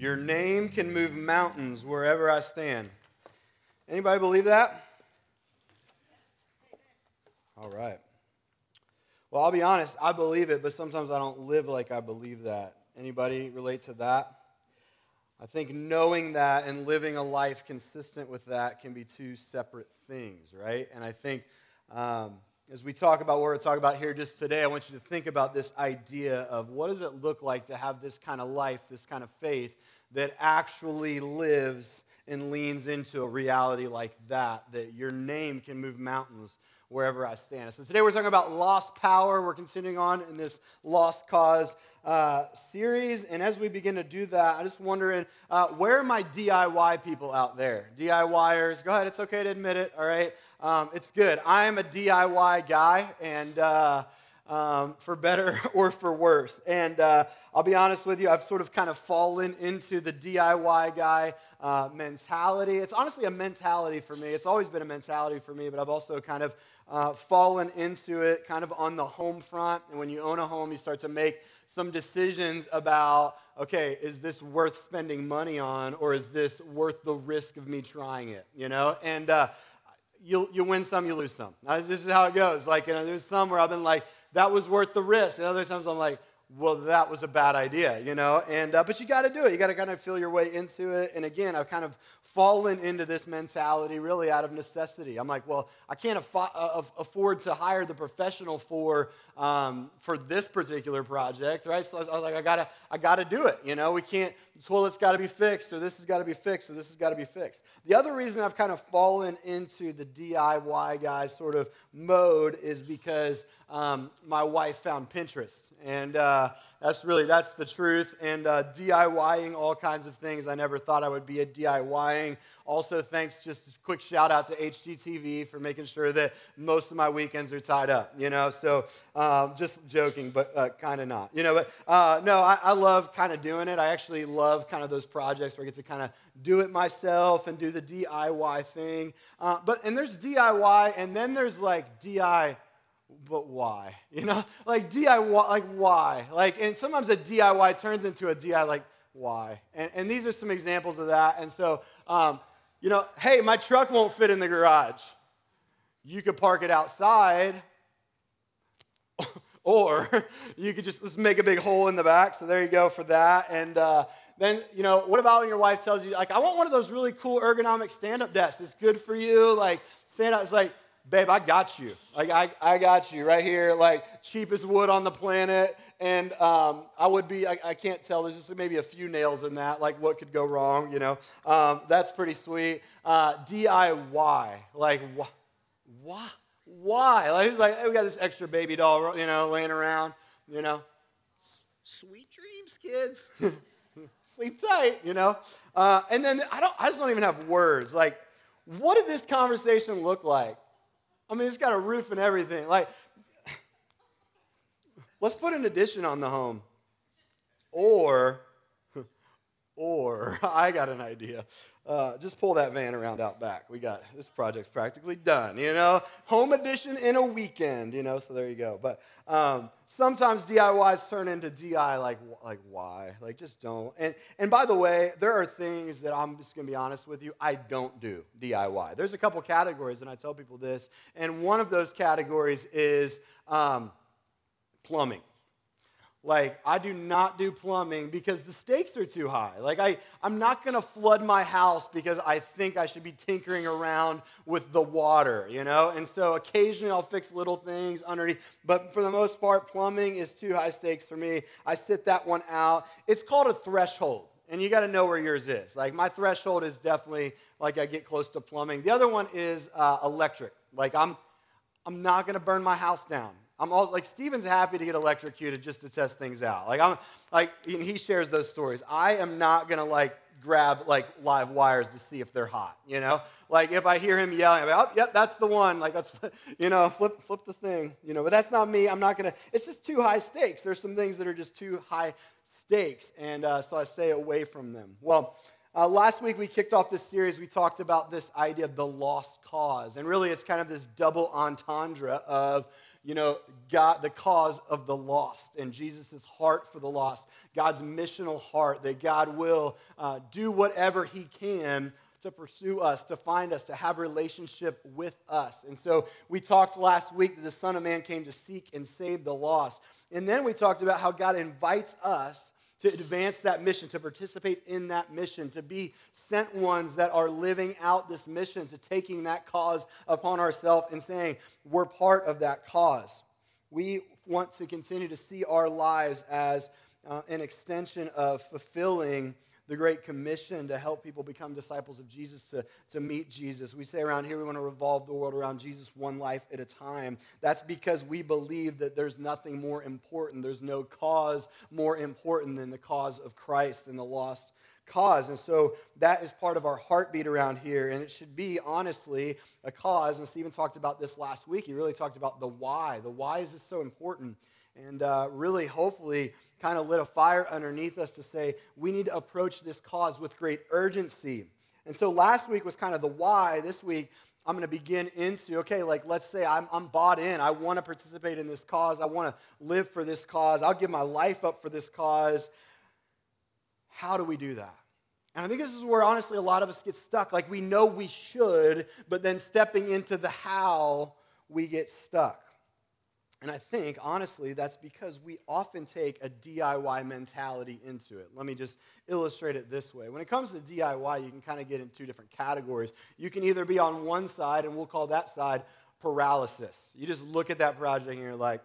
Your name can move mountains wherever I stand. Anybody believe that? All right. Well, I'll be honest, I believe it, but sometimes I don't live like I believe that. Anybody relate to that? I think knowing that and living a life consistent with that can be two separate things, right? And I think um, as we talk about what we're talking about here just today, I want you to think about this idea of what does it look like to have this kind of life, this kind of faith that actually lives and leans into a reality like that, that your name can move mountains wherever I stand. So today we're talking about lost power. We're continuing on in this lost cause uh, series. And as we begin to do that, I just wondering uh, where are my DIY people out there? DIYers, go ahead. It's okay to admit it. All right. Um, it's good. I am a DIY guy, and uh, um, for better or for worse. And uh, I'll be honest with you, I've sort of kind of fallen into the DIY guy uh, mentality. It's honestly a mentality for me. It's always been a mentality for me, but I've also kind of uh, fallen into it kind of on the home front. And when you own a home, you start to make some decisions about okay, is this worth spending money on, or is this worth the risk of me trying it? You know? And uh, you, you win some, you lose some. This is how it goes. Like, you know, there's some where I've been like, that was worth the risk. And other times I'm like, well, that was a bad idea, you know? And, uh, but you got to do it. You got to kind of feel your way into it. And again, I've kind of fallen into this mentality really out of necessity. I'm like, well, I can't affo- uh, afford to hire the professional for, um, for this particular project, right? So I was, I was like, I gotta, I gotta do it. You know, we can't, the toilet's gotta be fixed, or this has gotta be fixed, or this has gotta be fixed. The other reason I've kind of fallen into the DIY guy sort of mode is because um, my wife found Pinterest. And, uh, that's really, that's the truth. And uh, DIYing all kinds of things. I never thought I would be a DIYing. Also, thanks, just a quick shout out to HGTV for making sure that most of my weekends are tied up, you know? So um, just joking, but uh, kind of not, you know? But uh, no, I, I love kind of doing it. I actually love kind of those projects where I get to kind of do it myself and do the DIY thing. Uh, but, and there's DIY, and then there's like DIY but why? You know, like DIY, like why? Like, and sometimes a DIY turns into a DIY, like why? And, and these are some examples of that. And so, um, you know, hey, my truck won't fit in the garage. You could park it outside, or you could just, just make a big hole in the back. So there you go for that. And uh, then, you know, what about when your wife tells you, like, I want one of those really cool ergonomic stand up desks. It's good for you. Like, stand up. It's like, babe, I got you. Like, I, I got you right here, like, cheapest wood on the planet. And um, I would be, I, I, can't tell, there's just maybe a few nails in that, like, what could go wrong, you know? Um, that's pretty sweet. Uh, DIY, like, wh- why? Why? Like, he's like, hey, we got this extra baby doll, you know, laying around, you know? Sweet dreams, kids. Sleep tight, you know? Uh, and then I don't, I just don't even have words. Like, what did this conversation look like? I mean, it's got a roof and everything. Like, let's put an addition on the home. Or, or, I got an idea. Uh, just pull that van around out back. We got this project's practically done, you know. Home edition in a weekend, you know. So there you go. But um, sometimes DIYs turn into DI like like why? Like just don't. And and by the way, there are things that I'm just gonna be honest with you. I don't do DIY. There's a couple categories, and I tell people this. And one of those categories is um, plumbing. Like, I do not do plumbing because the stakes are too high. Like, I, I'm not gonna flood my house because I think I should be tinkering around with the water, you know? And so occasionally I'll fix little things underneath, but for the most part, plumbing is too high stakes for me. I sit that one out. It's called a threshold, and you gotta know where yours is. Like, my threshold is definitely like I get close to plumbing. The other one is uh, electric. Like, I'm, I'm not gonna burn my house down. I'm also like Steven's happy to get electrocuted just to test things out. Like I'm like he shares those stories. I am not gonna like grab like live wires to see if they're hot. You know, like if I hear him yelling, I'm like, oh, yep, that's the one. Like that's you know, flip flip the thing. You know, but that's not me. I'm not gonna. It's just too high stakes. There's some things that are just too high stakes, and uh, so I stay away from them. Well. Uh, last week we kicked off this series. We talked about this idea of the lost cause. And really, it's kind of this double entendre of, you know, God, the cause of the lost and Jesus' heart for the lost, God's missional heart that God will uh, do whatever he can to pursue us, to find us, to have relationship with us. And so we talked last week that the Son of Man came to seek and save the lost. And then we talked about how God invites us to advance that mission, to participate in that mission, to be sent ones that are living out this mission, to taking that cause upon ourselves and saying, we're part of that cause. We want to continue to see our lives as uh, an extension of fulfilling the Great Commission to help people become disciples of Jesus, to, to meet Jesus. We say around here we want to revolve the world around Jesus one life at a time. That's because we believe that there's nothing more important. There's no cause more important than the cause of Christ than the lost cause. And so that is part of our heartbeat around here. And it should be, honestly, a cause. And Stephen talked about this last week. He really talked about the why. The why is this so important? And uh, really, hopefully, kind of lit a fire underneath us to say we need to approach this cause with great urgency. And so last week was kind of the why. This week, I'm going to begin into, okay, like let's say I'm, I'm bought in. I want to participate in this cause. I want to live for this cause. I'll give my life up for this cause. How do we do that? And I think this is where honestly a lot of us get stuck. Like we know we should, but then stepping into the how, we get stuck. And I think, honestly, that's because we often take a DIY mentality into it. Let me just illustrate it this way. When it comes to DIY, you can kind of get in two different categories. You can either be on one side, and we'll call that side paralysis. You just look at that project and you're like,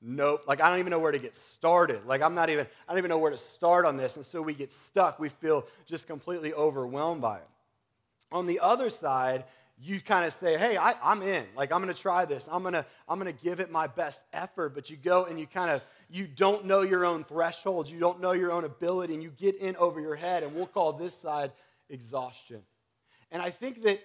nope. Like, I don't even know where to get started. Like, I'm not even, I don't even know where to start on this. And so we get stuck. We feel just completely overwhelmed by it. On the other side, you kind of say, hey, I, am in. Like, I'm going to try this. I'm going to I'm going to give it my best effort. But you go and you kind of, you don't know your own thresholds. You don't know your own ability. And you get in over your head. And we'll call this side exhaustion. And I think that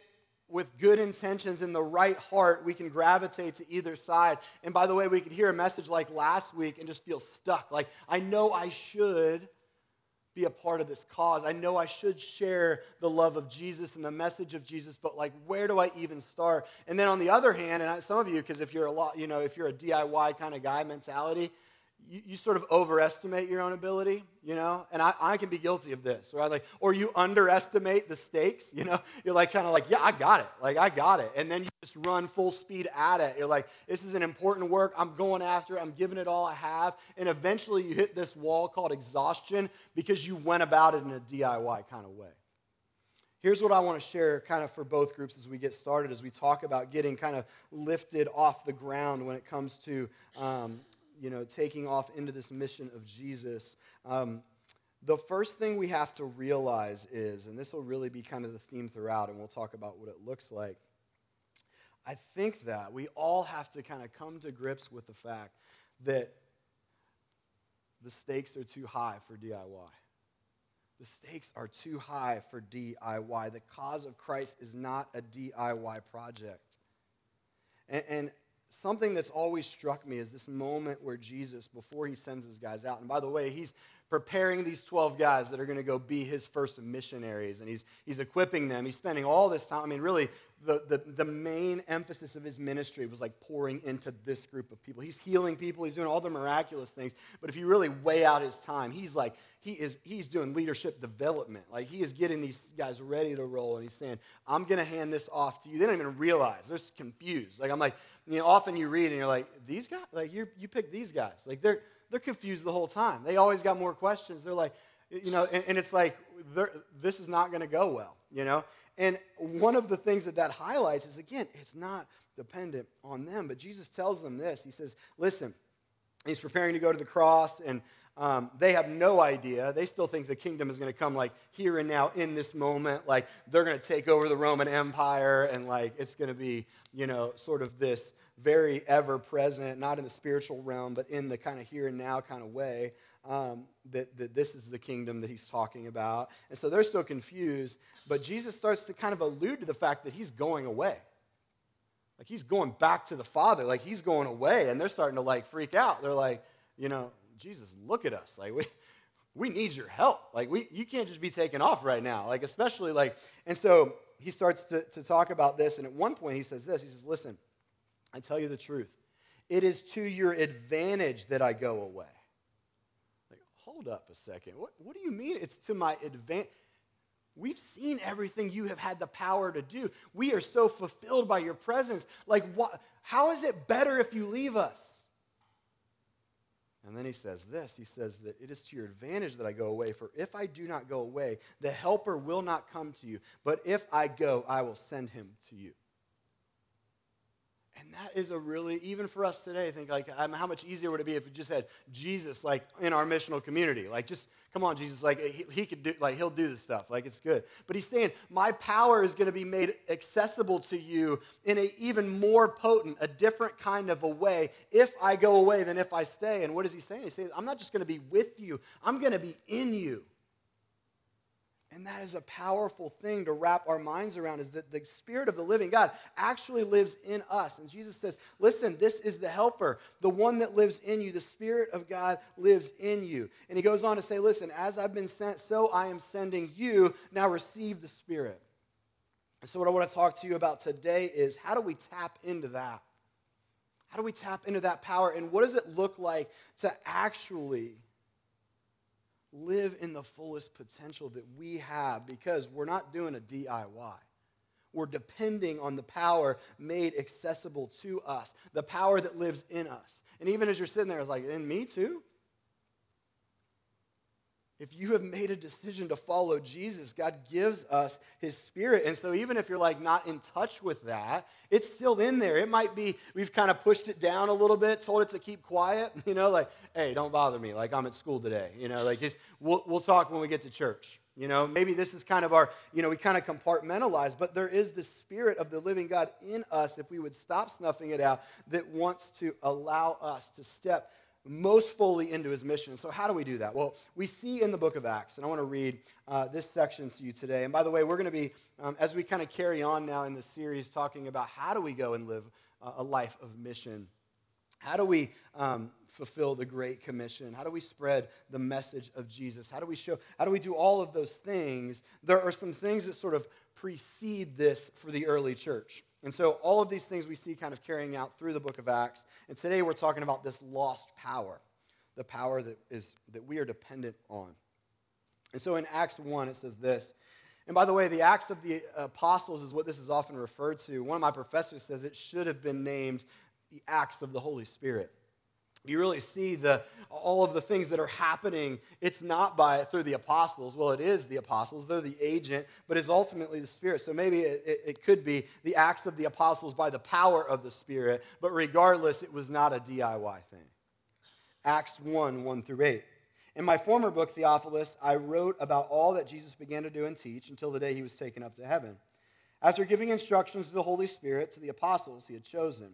with good intentions and the right heart, we can gravitate to either side. And by the way, we could hear a message like last week and just feel stuck. Like, I know I should, be a part of this cause. I know I should share the love of Jesus and the message of Jesus, but like, where do I even start? And then on the other hand, and some of you, because if you're a lot, you know, if you're a DIY kind of guy mentality, you, you sort of overestimate your own ability, you know? And I, I can be guilty of this, right? Like, or you underestimate the stakes, you know? You're like, kind of like, yeah, I got it. Like, I got it. And then you just run full speed at it. You're like, this is an important work. I'm going after it. I'm giving it all I have. And eventually you hit this wall called exhaustion because you went about it in a DIY kind of way. Here's what I want to share kind of for both groups as we get started, as we talk about getting kind of lifted off the ground when it comes to um, you know, taking off into this mission of Jesus, um, the first thing we have to realize is, and this will really be kind of the theme throughout, and we'll talk about what it looks like. I think that we all have to kind of come to grips with the fact that the stakes are too high for DIY. The stakes are too high for DIY. The cause of Christ is not a DIY project. And, and something that's always struck me is this moment where Jesus, before he sends his guys out, and by the way, he's preparing these 12 guys that are going to go be his first missionaries, and he's, he's equipping them. He's spending all this time. I mean, really, the, the, the main emphasis of his ministry was like pouring into this group of people. He's healing people, he's doing all the miraculous things. But if you really weigh out his time, he's like, he is, he's doing leadership development. Like he is getting these guys ready to roll, and he's saying, I'm going to hand this off to you. They don't even realize. They're confused. Like I'm like, you know, often you read and you're like, these guys, like you you pick these guys. Like they're, they're confused the whole time. They always got more questions. They're like, you know, and, and it's like, this is not going to go well, you know? And one of the things that that highlights is, again, it's not dependent on them. But Jesus tells them this. He says, listen, he's preparing to go to the cross, and um, they have no idea. They still think the kingdom is going to come like here and now in this moment. Like they're going to take over the Roman Empire, and like it's going to be, you know, sort of this very ever present, not in the spiritual realm, but in the kind of here and now kind of way um, that, that this is the kingdom that he's talking about. And so they're still confused, but Jesus starts to kind of allude to the fact that he's going away. Like he's going back to the Father, like he's going away, and they're starting to like freak out. They're like, you know, Jesus, look at us. Like we, we need your help. Like, we, you can't just be taken off right now. Like, especially like, and so he starts to, to talk about this. And at one point, he says this He says, Listen, I tell you the truth. It is to your advantage that I go away. Like, hold up a second. What, what do you mean it's to my advantage? We've seen everything you have had the power to do. We are so fulfilled by your presence. Like, what, how is it better if you leave us? And then he says this He says that it is to your advantage that I go away, for if I do not go away, the helper will not come to you. But if I go, I will send him to you. And that is a really, even for us today, I think like, um, how much easier would it be if we just had Jesus like in our missional community? Like, just come on, Jesus, like he, he could do, like he'll do this stuff, like it's good. But he's saying, my power is going to be made accessible to you in a even more potent, a different kind of a way if I go away than if I stay. And what is he saying? He says, I'm not just going to be with you, I'm going to be in you. And that is a powerful thing to wrap our minds around is that the Spirit of the living God actually lives in us. And Jesus says, Listen, this is the helper, the one that lives in you. The Spirit of God lives in you. And he goes on to say, Listen, as I've been sent, so I am sending you. Now receive the Spirit. And so, what I want to talk to you about today is how do we tap into that? How do we tap into that power? And what does it look like to actually live in the fullest potential that we have because we're not doing a DIY. We're depending on the power made accessible to us, the power that lives in us. And even as you're sitting there, it's like, in me too? If you have made a decision to follow Jesus, God gives us his spirit. And so even if you're like not in touch with that, it's still in there. It might be we've kind of pushed it down a little bit, told it to keep quiet, you know, like, hey, don't bother me. Like I'm at school today, you know, like we'll, we'll talk when we get to church. You know, maybe this is kind of our, you know, we kind of compartmentalize, but there is the spirit of the living God in us, if we would stop snuffing it out, that wants to allow us to step most fully into his mission. So, how do we do that? Well, we see in the book of Acts, and I want to read uh, this section to you today. And by the way, we're going to be, um, as we kind of carry on now in this series, talking about how do we go and live a life of mission. How do we um, fulfill the Great Commission? How do we spread the message of Jesus? How do we show, how do we do all of those things? There are some things that sort of precede this for the early church. And so all of these things we see kind of carrying out through the book of Acts. And today we're talking about this lost power, the power that, is, that we are dependent on. And so in Acts 1, it says this. And by the way, the Acts of the uh, Apostles is what this is often referred to. One of my professors says it should have been named the Acts of the Holy Spirit you really see the, all of the things that are happening. It's not by through the apostles. Well, it is the apostles. They're the agent, but it's ultimately the Spirit. So maybe it, it, could be the acts of the apostles by the power of the Spirit, but regardless, it was not a DIY thing. Acts 1 1 through 8. In my former book, Theophilus, I wrote about all that Jesus began to do and teach until the day he was taken up to heaven. After giving instructions to the Holy Spirit to the apostles he had chosen,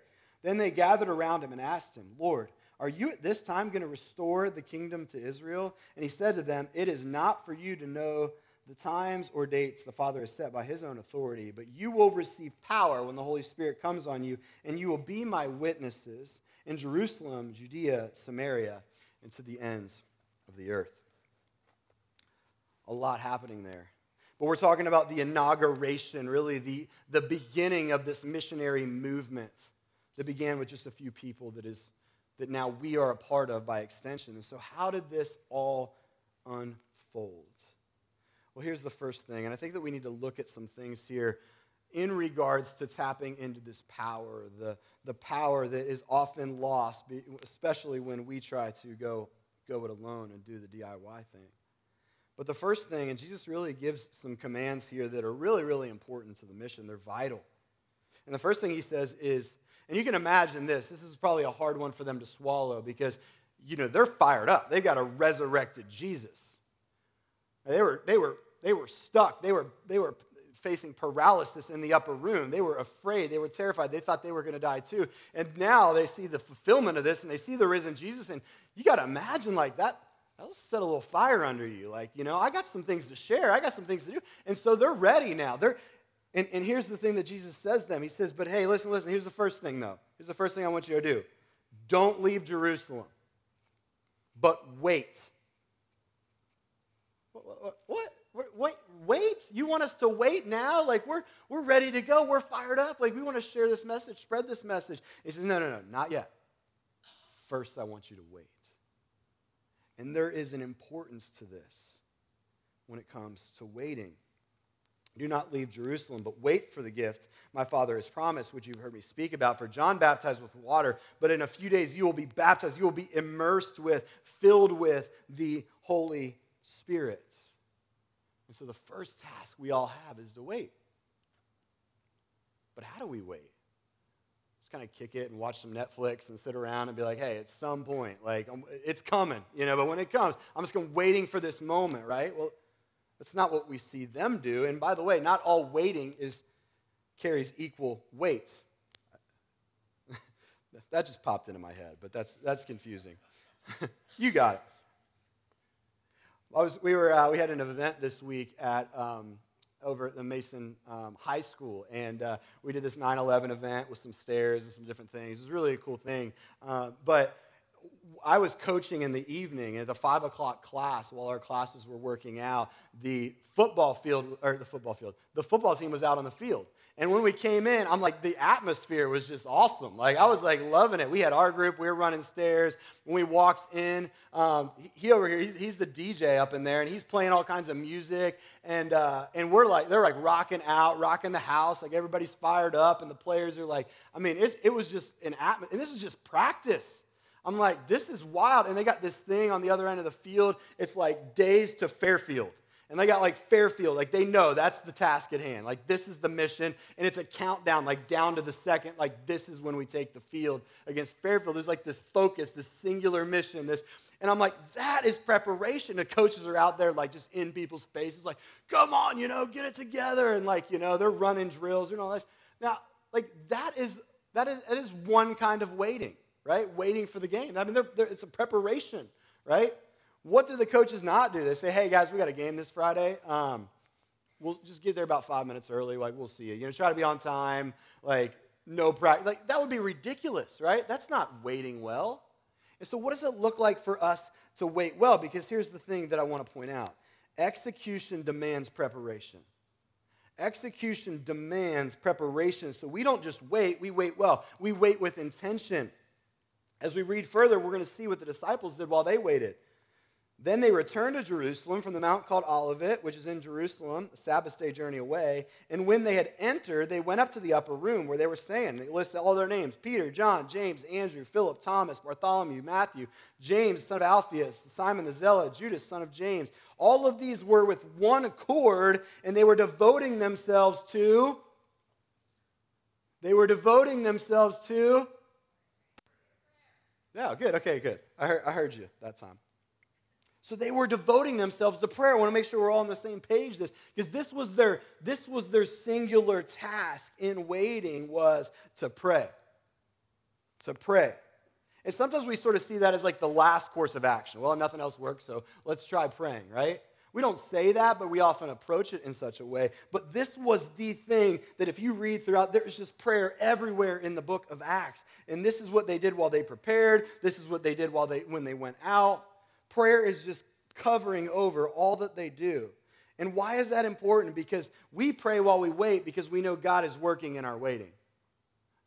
Then they gathered around him and asked him, Lord, are you at this time going to restore the kingdom to Israel? And he said to them, It is not for you to know the times or dates the Father has set by his own authority, but you will receive power when the Holy Spirit comes on you, and you will be my witnesses in Jerusalem, Judea, Samaria, and to the ends of the earth. A lot happening there. But we're talking about the inauguration, really the, the beginning of this missionary movement that began with just a few people that is that now we are a part of by extension. And so how did this all unfold? Well, here's the first thing, and I think that we need to look at some things here in regards to tapping into this power, the, the power that is often lost, especially when we try to go, go it alone and do the DIY thing. But the first thing, and Jesus really gives some commands here that are really, really important to the mission, they're vital. And the first thing he says is and you can imagine this. This is probably a hard one for them to swallow because, you know, they're fired up. They've got a resurrected Jesus. They were, they were, they were stuck. They were, they were facing paralysis in the upper room. They were afraid. They were terrified. They thought they were going to die too. And now they see the fulfillment of this and they see the risen Jesus. And you got to imagine like that. That'll set a little fire under you. Like, you know, I got some things to share. I got some things to do. And so they're ready now. They're, and, and here's the thing that Jesus says to them. He says, But hey, listen, listen. Here's the first thing, though. Here's the first thing I want you to do don't leave Jerusalem, but wait. What? what? Wait, wait? You want us to wait now? Like we're we're ready to go. We're fired up. Like we want to share this message, spread this message. He says, No, no, no, not yet. First, I want you to wait. And there is an importance to this when it comes to waiting. Do not leave Jerusalem, but wait for the gift my Father has promised, which you've heard me speak about. For John baptized with water, but in a few days you will be baptized, you will be immersed with, filled with the Holy Spirit. And so the first task we all have is to wait. But how do we wait? Just kind of kick it and watch some Netflix and sit around and be like, hey, at some point, like, um, it's coming, you know, but when it comes, I'm just going waiting for this moment, right? Well, that's not what we see them do. And by the way, not all waiting is carries equal weight. that just popped into my head, but that's that's confusing. you got it. I was, we were uh, we had an event this week at um, over at the Mason um, High School, and uh, we did this 9/11 event with some stairs and some different things. It was really a cool thing, uh, but I was coaching in the evening at the five o'clock class while our classes were working out. The football field, or the football field, the football team was out on the field. And when we came in, I'm like, the atmosphere was just awesome. Like, I was like loving it. We had our group, we were running stairs. When we walked in, um, he over here, he's, he's, the DJ up in there, and he's playing all kinds of music. And, uh, and we're like, they're like rocking out, rocking the house. Like, everybody's fired up, and the players are like, I mean, it was just an atmosphere. And this is just practice. I'm like, this is wild. And they got this thing on the other end of the field. It's like days to Fairfield. And they got like Fairfield, like they know that's the task at hand. Like this is the mission, and it's a countdown, like down to the second. Like this is when we take the field against Fairfield. There's like this focus, this singular mission, this. And I'm like, that is preparation. The coaches are out there, like just in people's faces, like, come on, you know, get it together. And like, you know, they're running drills and all this. Now, like that is that is that is one kind of waiting right? Waiting for the game. I mean, they're, they're, it's a preparation, right? What do the coaches not do? They say, hey, guys, we got a game this Friday. Um, we'll just get there about five minutes early. Like, we'll see you. You know, try to be on time. Like, no practice. Like, that would be ridiculous, right? That's not waiting well. And so, what does it look like for us to wait well? Because here's the thing that I want to point out execution demands preparation. Execution demands preparation. So, we don't just wait, we wait well. We wait with intention. As we read further, we're going to see what the disciples did while they waited. Then they returned to Jerusalem from the mount called Olivet, which is in Jerusalem, a Sabbath day journey away. And when they had entered, they went up to the upper room where they were staying. They listed all their names Peter, John, James, Andrew, Philip, Thomas, Bartholomew, Matthew, James, son of Alphaeus, Simon the Zealot, Judas, son of James. All of these were with one accord, and they were devoting themselves to. They were devoting themselves to yeah, good. Okay, good. I heard, I heard you that time. So they were devoting themselves to prayer. I want to make sure we're all on the same page this because this was their this was their singular task in waiting was to pray. To pray. And sometimes we sort of see that as like the last course of action. Well, nothing else works, so let's try praying, right? We don't say that, but we often approach it in such a way. But this was the thing that if you read throughout, there's just prayer everywhere in the book of Acts. And this is what they did while they prepared. This is what they did while they when they went out. Prayer is just covering over all that they do. And why is that important? Because we pray while we wait because we know God is working in our waiting.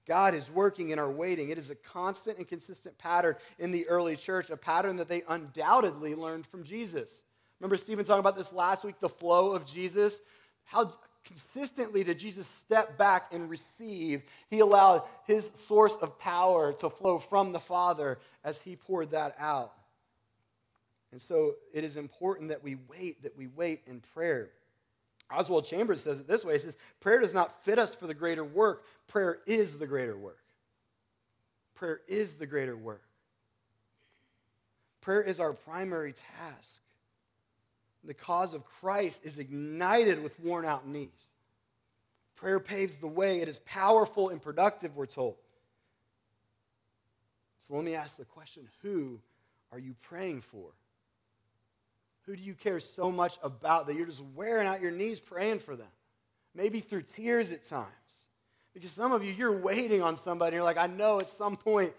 God is working in our waiting. It is a constant and consistent pattern in the early church, a pattern that they undoubtedly learned from Jesus. Remember Stephen talking about this last week, the flow of Jesus? How consistently did Jesus step back and receive? He allowed his source of power to flow from the Father as he poured that out. And so it is important that we wait, that we wait in prayer. Oswald Chambers says it this way He says, Prayer does not fit us for the greater work, prayer is the greater work. Prayer is the greater work. Prayer is our primary task. The cause of Christ is ignited with worn out knees. Prayer paves the way. It is powerful and productive, we're told. So let me ask the question who are you praying for? Who do you care so much about that you're just wearing out your knees praying for them? Maybe through tears at times. Because some of you, you're waiting on somebody. You're like, I know at some point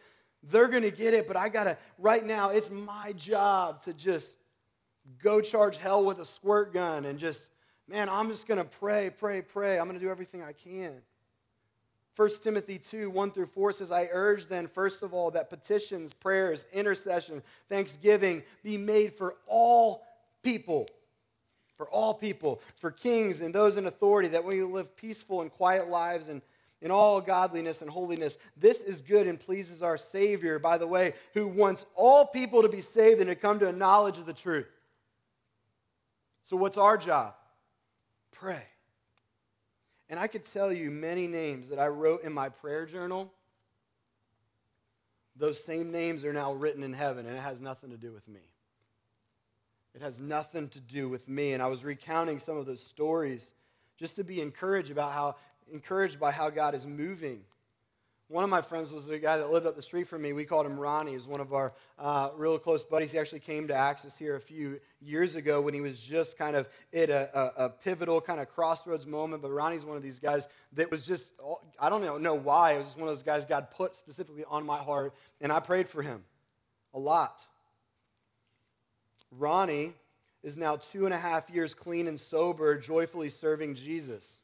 they're going to get it, but I got to, right now, it's my job to just go charge hell with a squirt gun and just, man, I'm just going to pray, pray, pray. I'm going to do everything I can. 1 Timothy 2, 1 through 4 says, I urge then, first of all, that petitions, prayers, intercession, thanksgiving be made for all people. For all people, for kings and those in authority, that we live peaceful and quiet lives and in all godliness and holiness. This is good and pleases our Savior, by the way, who wants all people to be saved and to come to a knowledge of the truth. So, what's our job? Pray. And I could tell you many names that I wrote in my prayer journal. Those same names are now written in heaven, and it has nothing to do with me. It has nothing to do with me. And I was recounting some of those stories just to be encouraged about how encouraged by how God is moving one of my friends was a guy that lived up the street from me. We called him Ronnie. He's one of our uh, real close buddies. He actually came to Access here a few years ago when he was just kind of at a, a, a pivotal kind of crossroads moment. But Ronnie's one of these guys that was just, I don't know, know why. It was just one of those guys God put specifically on my heart, and I prayed for him a lot. Ronnie is now two and a half years clean and sober, joyfully serving Jesus.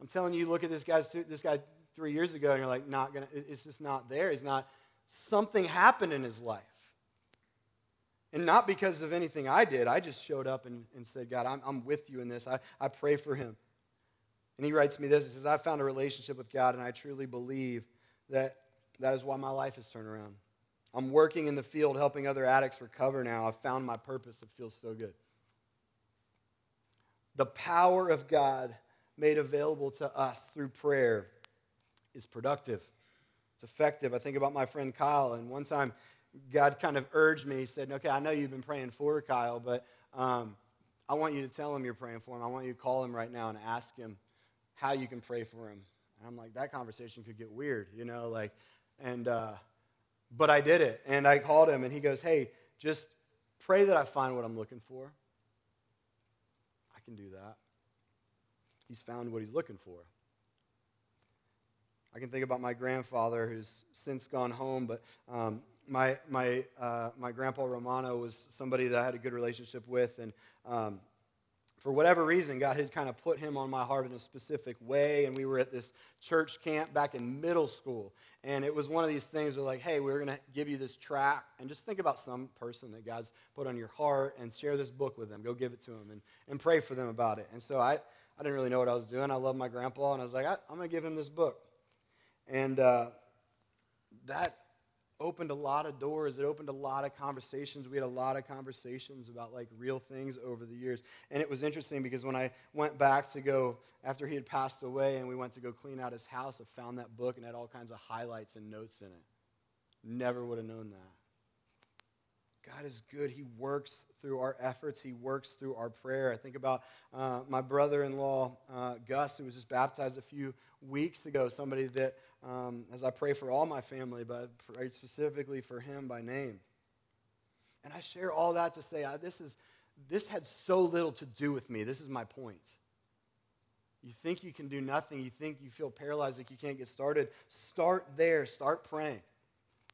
I'm telling you, look at this guy. This guy three years ago, and you're like, not gonna, it's just not there. He's not, something happened in his life. And not because of anything I did. I just showed up and, and said, God, I'm, I'm with you in this. I, I pray for him. And he writes me this. He says, I found a relationship with God, and I truly believe that that is why my life has turned around. I'm working in the field helping other addicts recover now. I've found my purpose. It feels so good. The power of God made available to us through prayer is productive. It's effective. I think about my friend Kyle, and one time God kind of urged me. He said, Okay, I know you've been praying for Kyle, but um, I want you to tell him you're praying for him. I want you to call him right now and ask him how you can pray for him. And I'm like, that conversation could get weird, you know, like, and, uh, but I did it. And I called him, and he goes, Hey, just pray that I find what I'm looking for. I can do that. He's found what he's looking for. I can think about my grandfather who's since gone home, but um, my, my, uh, my grandpa Romano was somebody that I had a good relationship with. And um, for whatever reason, God had kind of put him on my heart in a specific way. And we were at this church camp back in middle school. And it was one of these things where, like, hey, we're going to give you this track. And just think about some person that God's put on your heart and share this book with them. Go give it to them and, and pray for them about it. And so I, I didn't really know what I was doing. I love my grandpa. And I was like, I, I'm going to give him this book. And uh, that opened a lot of doors. It opened a lot of conversations. We had a lot of conversations about like real things over the years. And it was interesting because when I went back to go, after he had passed away and we went to go clean out his house, I found that book and had all kinds of highlights and notes in it. Never would have known that. God is good. He works through our efforts, He works through our prayer. I think about uh, my brother in law, uh, Gus, who was just baptized a few weeks ago, somebody that, um, as I pray for all my family, but I prayed specifically for him by name. And I share all that to say uh, this, is, this had so little to do with me. This is my point. You think you can do nothing. You think you feel paralyzed, like you can't get started. Start there. Start praying.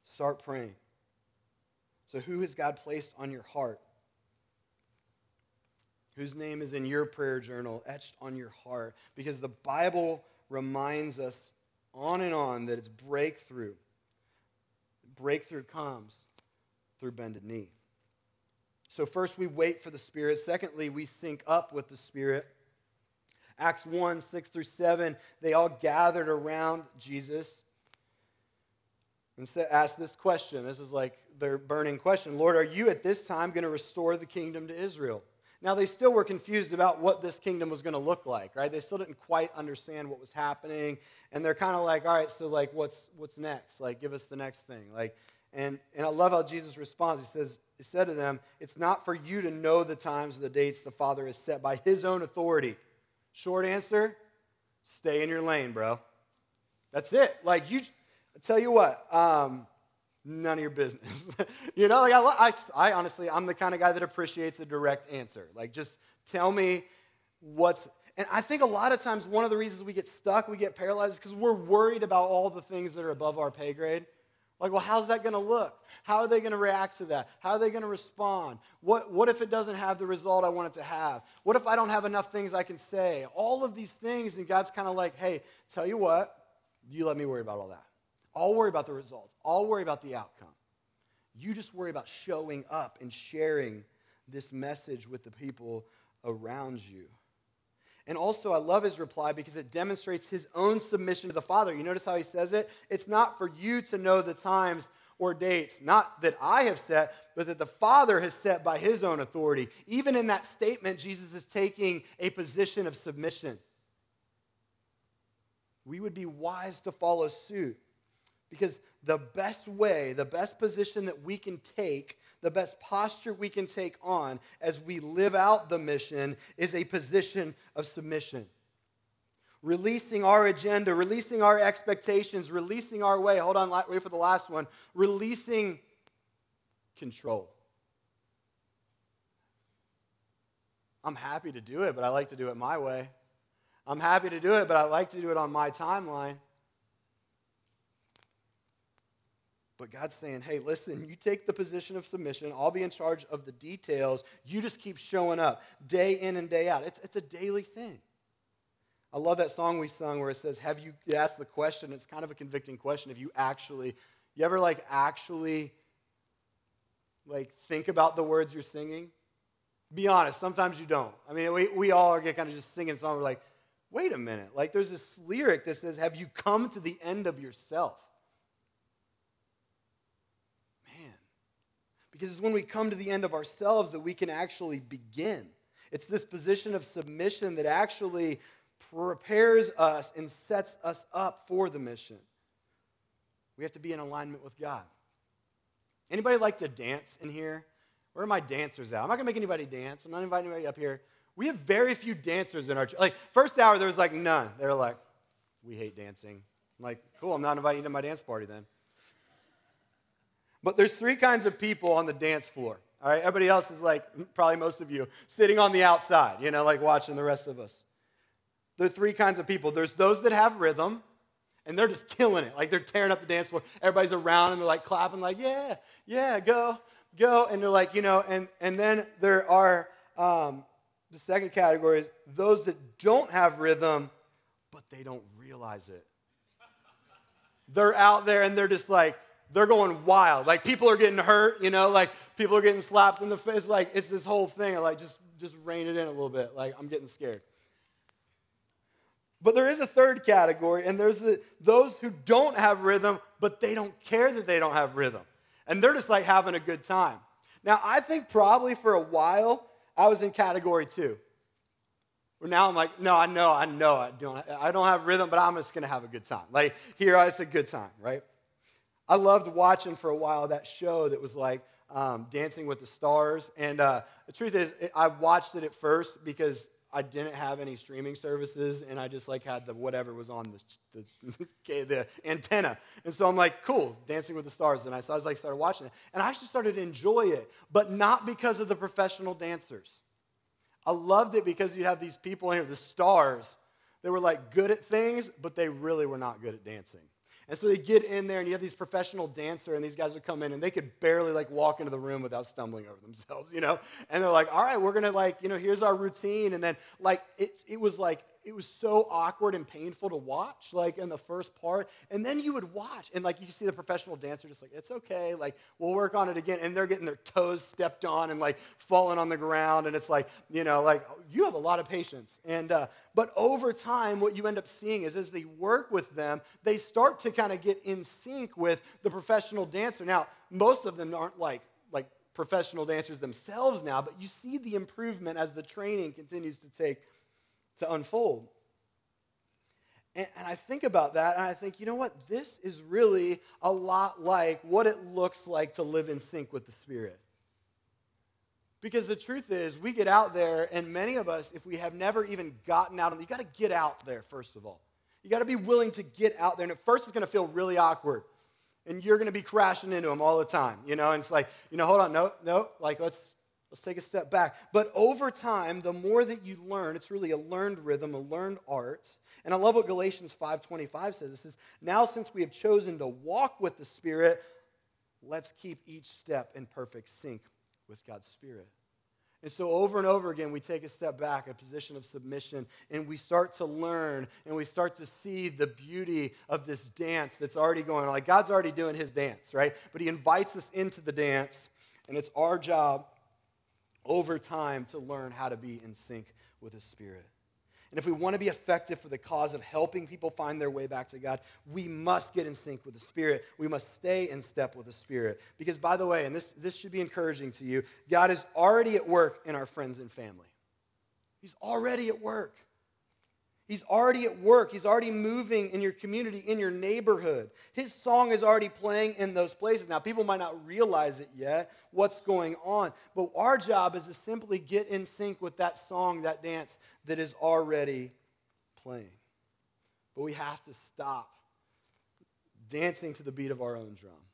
Start praying. So, who has God placed on your heart? Whose name is in your prayer journal, etched on your heart? Because the Bible reminds us on and on that it's breakthrough. Breakthrough comes through bended knee. So, first, we wait for the Spirit. Secondly, we sync up with the Spirit. Acts 1 6 through 7, they all gathered around Jesus and asked this question. This is like their burning question Lord, are you at this time going to restore the kingdom to Israel? Now, they still were confused about what this kingdom was going to look like, right? They still didn't quite understand what was happening. And they're kind of like, all right, so like, what's, what's next? Like, give us the next thing. Like, And, and I love how Jesus responds. He says, He said to them, It's not for you to know the times and the dates the Father has set by his own authority. Short answer, stay in your lane, bro. That's it. Like you I tell you what, um, none of your business. you know, like I, I, I honestly, I'm the kind of guy that appreciates a direct answer. Like just tell me what's and I think a lot of times one of the reasons we get stuck, we get paralyzed, is because we're worried about all the things that are above our pay grade. Like, well, how's that going to look? How are they going to react to that? How are they going to respond? What, what if it doesn't have the result I want it to have? What if I don't have enough things I can say? All of these things, and God's kind of like, hey, tell you what, you let me worry about all that. I'll worry about the results, I'll worry about the outcome. You just worry about showing up and sharing this message with the people around you. And also, I love his reply because it demonstrates his own submission to the Father. You notice how he says it? It's not for you to know the times or dates, not that I have set, but that the Father has set by his own authority. Even in that statement, Jesus is taking a position of submission. We would be wise to follow suit because the best way, the best position that we can take the best posture we can take on as we live out the mission is a position of submission. Releasing our agenda, releasing our expectations, releasing our way. Hold on, wait for the last one. Releasing control. I'm happy to do it, but I like to do it my way. I'm happy to do it, but I like to do it on my timeline. But God's saying, hey, listen, you take the position of submission. I'll be in charge of the details. You just keep showing up day in and day out. It's, it's a daily thing. I love that song we sung where it says, Have you asked the question? It's kind of a convicting question. If you actually, you ever like actually like think about the words you're singing? Be honest, sometimes you don't. I mean, we, we all are kind of just singing songs. We're like, wait a minute. Like there's this lyric that says, Have you come to the end of yourself? Because it's when we come to the end of ourselves that we can actually begin. It's this position of submission that actually prepares us and sets us up for the mission. We have to be in alignment with God. Anybody like to dance in here? Where are my dancers at? I'm not gonna make anybody dance. I'm not inviting anybody up here. We have very few dancers in our church. Like first hour, there was like none. They were like, "We hate dancing." I'm like, "Cool. I'm not inviting you to my dance party then." But there's three kinds of people on the dance floor. All right, everybody else is like, probably most of you, sitting on the outside, you know, like watching the rest of us. There are three kinds of people. There's those that have rhythm, and they're just killing it. Like they're tearing up the dance floor. Everybody's around and they're like clapping, like, yeah, yeah, go, go. And they're like, you know, and, and then there are um, the second category is those that don't have rhythm, but they don't realize it. They're out there and they're just like, they're going wild. Like people are getting hurt, you know, like people are getting slapped in the face. Like it's this whole thing. Like just just rein it in a little bit. Like I'm getting scared. But there is a third category, and there's the, those who don't have rhythm, but they don't care that they don't have rhythm. And they're just like having a good time. Now, I think probably for a while, I was in category two. Where now I'm like, no, I know, I know I don't, I don't have rhythm, but I'm just gonna have a good time. Like here, it's a good time, right? I loved watching for a while that show that was like um, Dancing with the Stars. And uh, the truth is, I watched it at first because I didn't have any streaming services, and I just like had the whatever was on the, the, the antenna. And so I'm like, cool, Dancing with the Stars. And I, so I was like, started watching it, and I actually started to enjoy it, but not because of the professional dancers. I loved it because you have these people here, the stars, they were like good at things, but they really were not good at dancing. And so they get in there, and you have these professional dancer, and these guys would come in, and they could barely like walk into the room without stumbling over themselves, you know. And they're like, "All right, we're gonna like, you know, here's our routine." And then like it, it was like it was so awkward and painful to watch, like in the first part. And then you would watch, and like you see the professional dancer just like, it's okay, like we'll work on it again. And they're getting their toes stepped on and like falling on the ground. And it's like, you know, like you have a lot of patience. And, uh, but over time, what you end up seeing is as they work with them, they start to kind of get in sync with the professional dancer. Now, most of them aren't like, like professional dancers themselves now, but you see the improvement as the training continues to take to unfold. And, and I think about that and I think, you know what? This is really a lot like what it looks like to live in sync with the Spirit. Because the truth is, we get out there, and many of us, if we have never even gotten out, you got to get out there, first of all. You got to be willing to get out there. And at first, it's going to feel really awkward. And you're going to be crashing into them all the time, you know? And it's like, you know, hold on, no, no, like, let's, let's take a step back. But over time, the more that you learn, it's really a learned rhythm, a learned art. And I love what Galatians 5.25 says. It says, now since we have chosen to walk with the Spirit, let's keep each step in perfect sync with God's Spirit. And so, over and over again, we take a step back, a position of submission, and we start to learn and we start to see the beauty of this dance that's already going on. Like, God's already doing his dance, right? But he invites us into the dance, and it's our job over time to learn how to be in sync with his spirit. And if we want to be effective for the cause of helping people find their way back to God, we must get in sync with the Spirit. We must stay in step with the Spirit. Because, by the way, and this, this should be encouraging to you, God is already at work in our friends and family. He's already at work. He's already at work. He's already moving in your community, in your neighborhood. His song is already playing in those places. Now, people might not realize it yet, what's going on, but our job is to simply get in sync with that song, that dance that is already playing. But we have to stop dancing to the beat of our own drum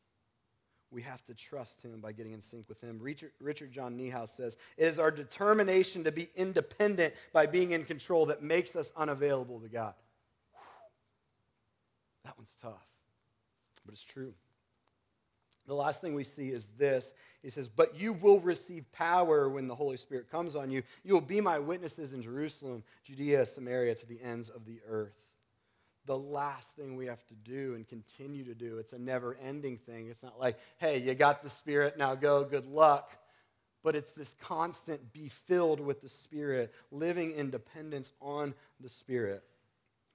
we have to trust him by getting in sync with him. Richard, Richard John Neuhaus says, It is our determination to be independent by being in control that makes us unavailable to God. Whew. That one's tough, but it's true. The last thing we see is this. He says, But you will receive power when the Holy Spirit comes on you. You will be my witnesses in Jerusalem, Judea, Samaria, to the ends of the earth the last thing we have to do and continue to do. It's a never ending thing. It's not like, hey, you got the Spirit, now go, good luck. But it's this constant be filled with the Spirit, living in dependence on the Spirit.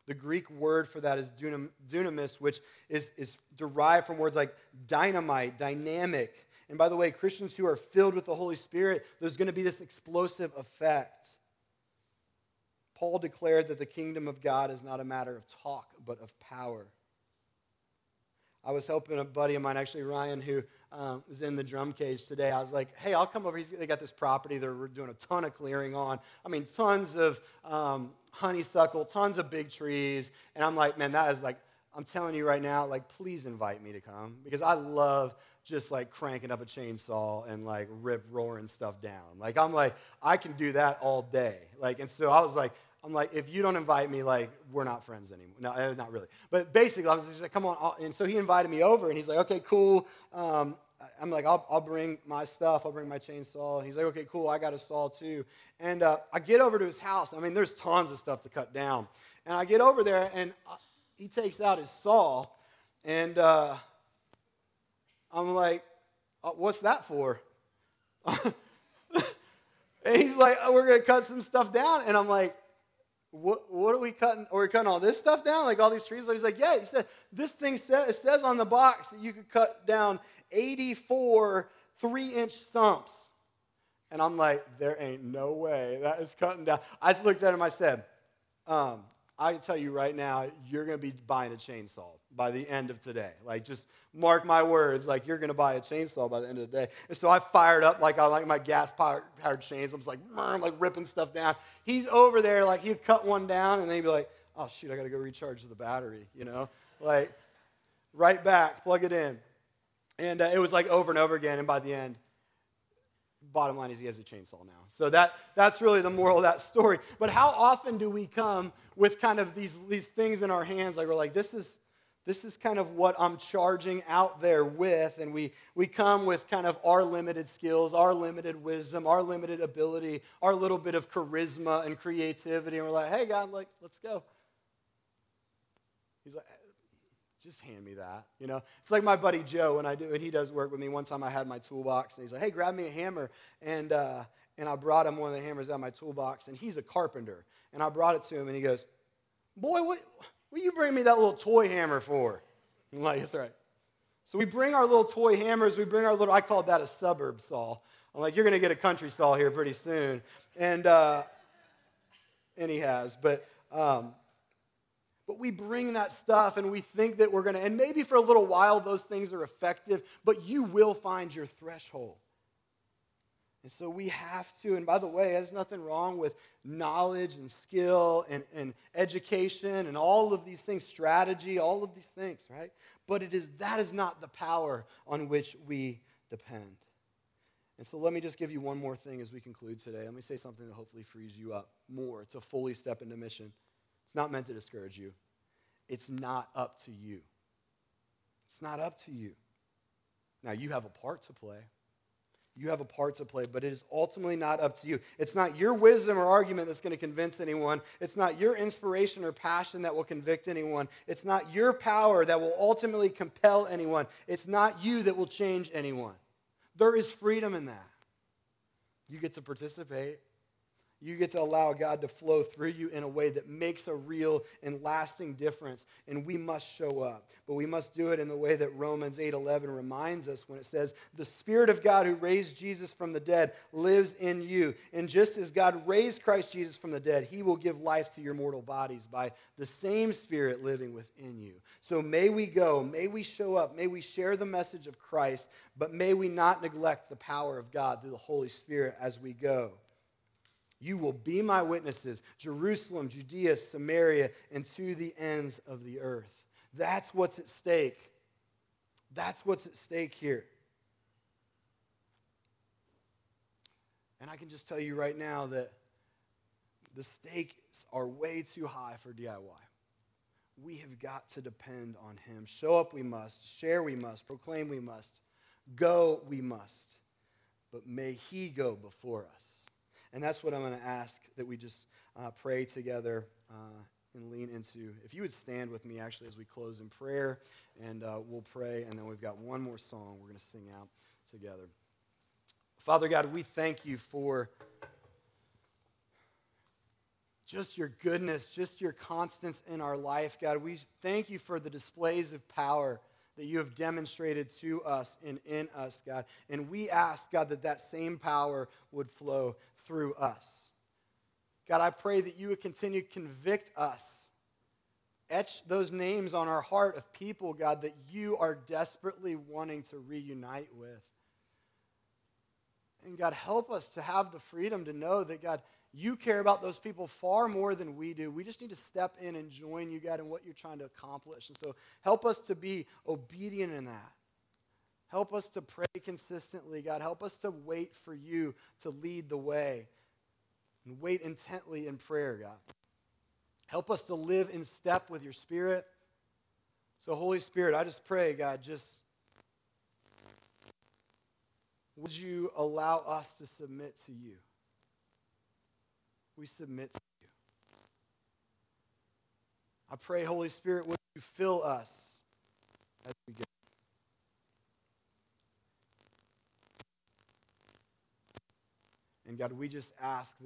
The Greek word for that is dunamis, which is, is derived from words like dynamite, dynamic. And by the way, Christians who are filled with the Holy Spirit, there's going to be this explosive effect. Paul declared that the kingdom of God is not a matter of talk, but of power. I was helping a buddy of mine, actually Ryan, who um, was in the drum cage today. I was like, "Hey, I'll come over." He's, they got this property they're doing a ton of clearing on. I mean, tons of um, honeysuckle, tons of big trees, and I'm like, "Man, that is like." I'm telling you right now, like, please invite me to come because I love just like cranking up a chainsaw and like rip roaring stuff down. Like I'm like I can do that all day. Like and so I was like I'm like, if you don't invite me, like, we're not friends anymore. No, uh, not really. But basically, I was just like, come on. And so he invited me over, and he's like, okay, cool. Um, I'm like, I'll, I'll bring my stuff. I'll bring my chainsaw. He's like, okay, cool. I got a saw too. And uh, I get over to his house. I mean, there's tons of stuff to cut down. And I get over there, and uh, he takes out his saw, and uh, I'm like, uh, what's that for? and he's like, oh, we're going to cut some stuff down. And I'm like, what, what are we cutting? Are we cutting all this stuff down? Like all these trees? He's like, yeah. He said, this thing says, it says on the box that you could cut down 84 three inch stumps. And I'm like, there ain't no way that is cutting down. I just looked at him, I said, um, I can tell you right now, you're going to be buying a chainsaw by the end of today. Like, just mark my words, like, you're going to buy a chainsaw by the end of the day. And so I fired up, like, I like my gas powered chains. I'm just like, like ripping stuff down. He's over there, like, he'd cut one down, and then he'd be like, oh, shoot, I got to go recharge the battery, you know? Like, right back, plug it in. And uh, it was like over and over again. And by the end, bottom line is he has a chainsaw now. So that, that's really the moral of that story. But how often do we come with kind of these, these things in our hands, like we're like, this is, this is kind of what I'm charging out there with. And we, we come with kind of our limited skills, our limited wisdom, our limited ability, our little bit of charisma and creativity. And we're like, hey, God, like, let's go. He's like, just hand me that. You know, it's like my buddy Joe when I do, and he does work with me. One time I had my toolbox, and he's like, "Hey, grab me a hammer," and uh, and I brought him one of the hammers out of my toolbox, and he's a carpenter, and I brought it to him, and he goes, "Boy, what what you bring me that little toy hammer for?" I'm like, "That's right." So we bring our little toy hammers. We bring our little. I called that a suburb saw. I'm like, "You're gonna get a country saw here pretty soon," and uh, and he has, but. Um, But we bring that stuff and we think that we're going to, and maybe for a little while those things are effective, but you will find your threshold. And so we have to, and by the way, there's nothing wrong with knowledge and skill and, and education and all of these things, strategy, all of these things, right? But it is that is not the power on which we depend. And so let me just give you one more thing as we conclude today. Let me say something that hopefully frees you up more to fully step into mission. It's not meant to discourage you. It's not up to you. It's not up to you. Now, you have a part to play. You have a part to play, but it is ultimately not up to you. It's not your wisdom or argument that's going to convince anyone. It's not your inspiration or passion that will convict anyone. It's not your power that will ultimately compel anyone. It's not you that will change anyone. There is freedom in that. You get to participate. You get to allow God to flow through you in a way that makes a real and lasting difference. And we must show up. But we must do it in the way that Romans 8:11 reminds us when it says, "The spirit of God who raised Jesus from the dead lives in you. And just as God raised Christ Jesus from the dead, he will give life to your mortal bodies by the same spirit living within you." So may we go, may we show up, may we share the message of Christ, but may we not neglect the power of God through the Holy Spirit as we go. You will be my witnesses, Jerusalem, Judea, Samaria, and to the ends of the earth. That's what's at stake. That's what's at stake here. And I can just tell you right now that the stakes are way too high for DIY. We have got to depend on Him. Show up we must, share we must, proclaim we must, go we must. But may He go before us. And that's what I'm going to ask that we just uh, pray together uh, and lean into. If you would stand with me, actually, as we close in prayer, and uh, we'll pray, and then we've got one more song we're going to sing out together. Father God, we thank you for just your goodness, just your constance in our life, God. We thank you for the displays of power that you have demonstrated to us and in us, God. And we ask, God, that that same power would flow through us. God, I pray that you would continue to convict us. Etch those names on our heart of people, God, that you are desperately wanting to reunite with. And God, help us to have the freedom to know that, God, you care about those people far more than we do. We just need to step in and join you, God, in what you're trying to accomplish. And so help us to be obedient in that. Help us to pray consistently, God. Help us to wait for you to lead the way and wait intently in prayer, God. Help us to live in step with your Spirit. So, Holy Spirit, I just pray, God, just would you allow us to submit to you? We submit to you. I pray, Holy Spirit, would you fill us as we go. And God, we just ask that